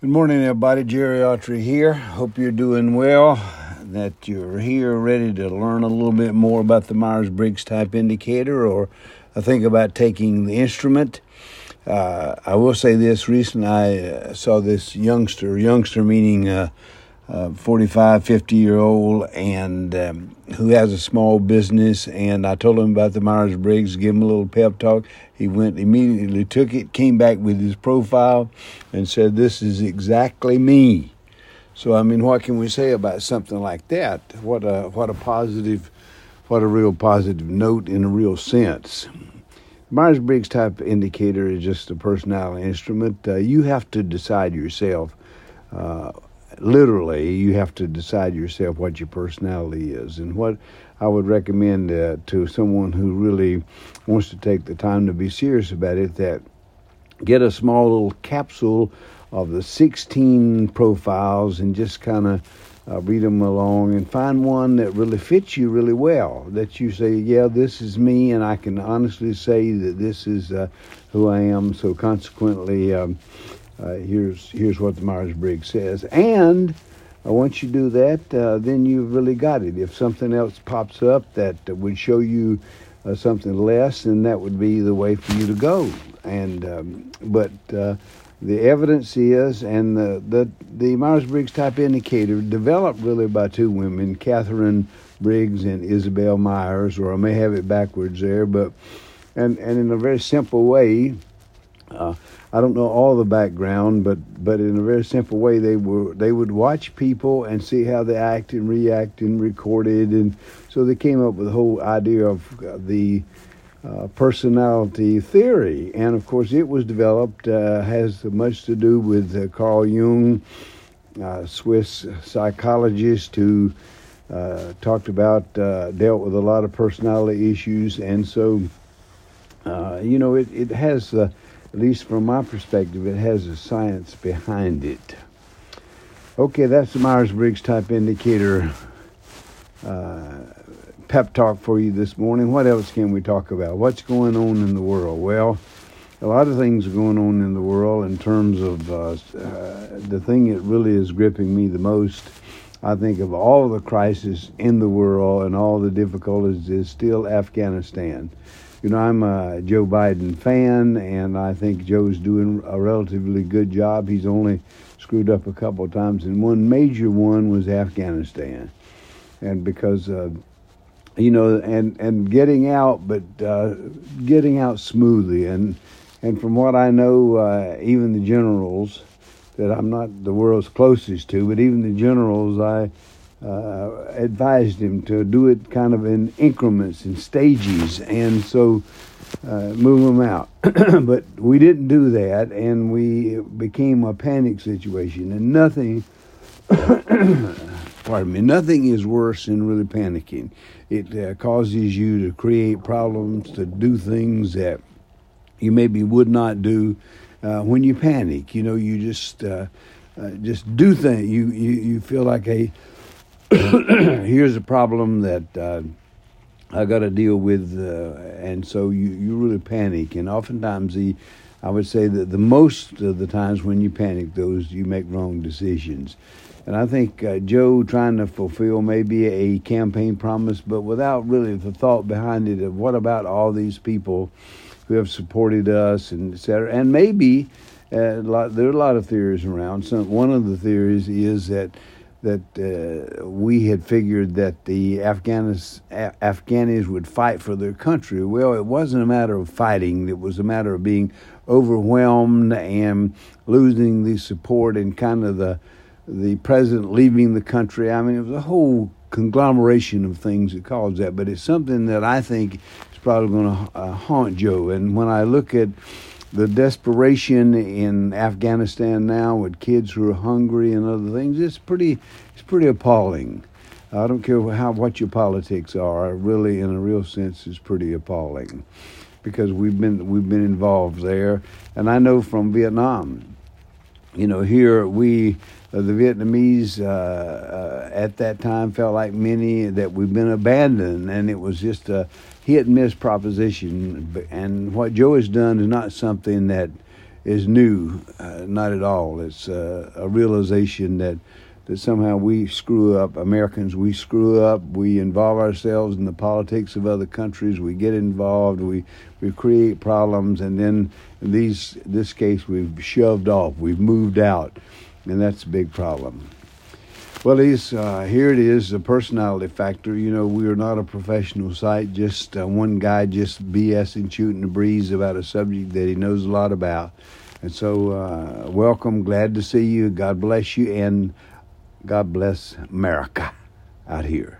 Good morning, everybody. Jerry Autry here. Hope you're doing well. That you're here ready to learn a little bit more about the Myers Briggs type indicator or I think about taking the instrument. Uh, I will say this recently I uh, saw this youngster, youngster meaning uh, uh, 45, 50 year old, and um, who has a small business. And I told him about the Myers Briggs, give him a little pep talk. He went immediately, took it, came back with his profile, and said, This is exactly me. So, I mean, what can we say about something like that? What a, what a positive, what a real positive note in a real sense. Myers Briggs type indicator is just a personality instrument. Uh, you have to decide yourself. Uh, literally, you have to decide yourself what your personality is. And what I would recommend uh, to someone who really wants to take the time to be serious about it that get a small little capsule of the 16 profiles and just kind of uh, read them along and find one that really fits you really well. That you say, yeah, this is me, and I can honestly say that this is uh, who I am. So consequently, um, uh, here's here's what the Myers Briggs says, and uh, once you do that, uh, then you've really got it. If something else pops up that would show you uh, something less, then that would be the way for you to go. And um, but uh, the evidence is, and the the, the Myers Briggs type indicator developed really by two women, Katharine Briggs and Isabel Myers, or I may have it backwards there, but and and in a very simple way. Uh, I don't know all the background, but but in a very simple way, they were they would watch people and see how they act and react and recorded, and so they came up with the whole idea of the uh, personality theory. And of course, it was developed uh, has much to do with uh, Carl Jung, uh, Swiss psychologist who uh, talked about uh, dealt with a lot of personality issues, and so you know it it has at least from my perspective, it has a science behind it. Okay, that's the Myers Briggs type indicator uh, pep talk for you this morning. What else can we talk about? What's going on in the world? Well, a lot of things are going on in the world in terms of uh, uh, the thing that really is gripping me the most. I think of all the crises in the world and all the difficulties is still Afghanistan you know, I'm a Joe Biden fan, and I think Joe's doing a relatively good job. He's only screwed up a couple of times, and one major one was Afghanistan, and because. Uh, you know, and and getting out, but uh, getting out smoothly, and and from what I know, uh, even the generals that I'm not the world's closest to, but even the generals, I uh, advised him to do it kind of in increments and stages, and so uh, move them out. but we didn't do that, and we became a panic situation, and nothing. pardon me. Nothing is worse than really panicking. It uh, causes you to create problems, to do things that you maybe would not do uh, when you panic. You know, you just uh, uh, just do things. You, you you feel like a here's a problem that uh, I got to deal with, uh, and so you, you really panic. And oftentimes, the I would say that the most of the times when you panic, those you make wrong decisions. And I think uh, Joe trying to fulfill maybe a campaign promise, but without really the thought behind it of what about all these people who have supported us and et cetera. And maybe uh, lot, there are a lot of theories around. So one of the theories is that that uh, we had figured that the Afghanis, Afghanis would fight for their country. Well, it wasn't a matter of fighting, it was a matter of being overwhelmed and losing the support and kind of the, the president leaving the country. I mean, it was a whole conglomeration of things that caused that, but it's something that I think probably going to uh, haunt Joe. And when I look at the desperation in Afghanistan now with kids who are hungry and other things, it's pretty, it's pretty appalling. I don't care how what your politics are. Really, in a real sense, is pretty appalling, because we've been we've been involved there, and I know from Vietnam. You know, here we uh, the Vietnamese uh, uh, at that time felt like many that we've been abandoned, and it was just a hit and miss proposition. And what Joe has done is not something that is new, uh, not at all. It's uh, a realization that that somehow we screw up. Americans, we screw up. We involve ourselves in the politics of other countries. We get involved. We we create problems, and then in these this case, we've shoved off. We've moved out, and that's a big problem. Well, he's, uh, here it is, the personality factor. You know, we are not a professional site, just uh, one guy just BSing, shooting the breeze about a subject that he knows a lot about. And so, uh, welcome, glad to see you. God bless you, and God bless America out here.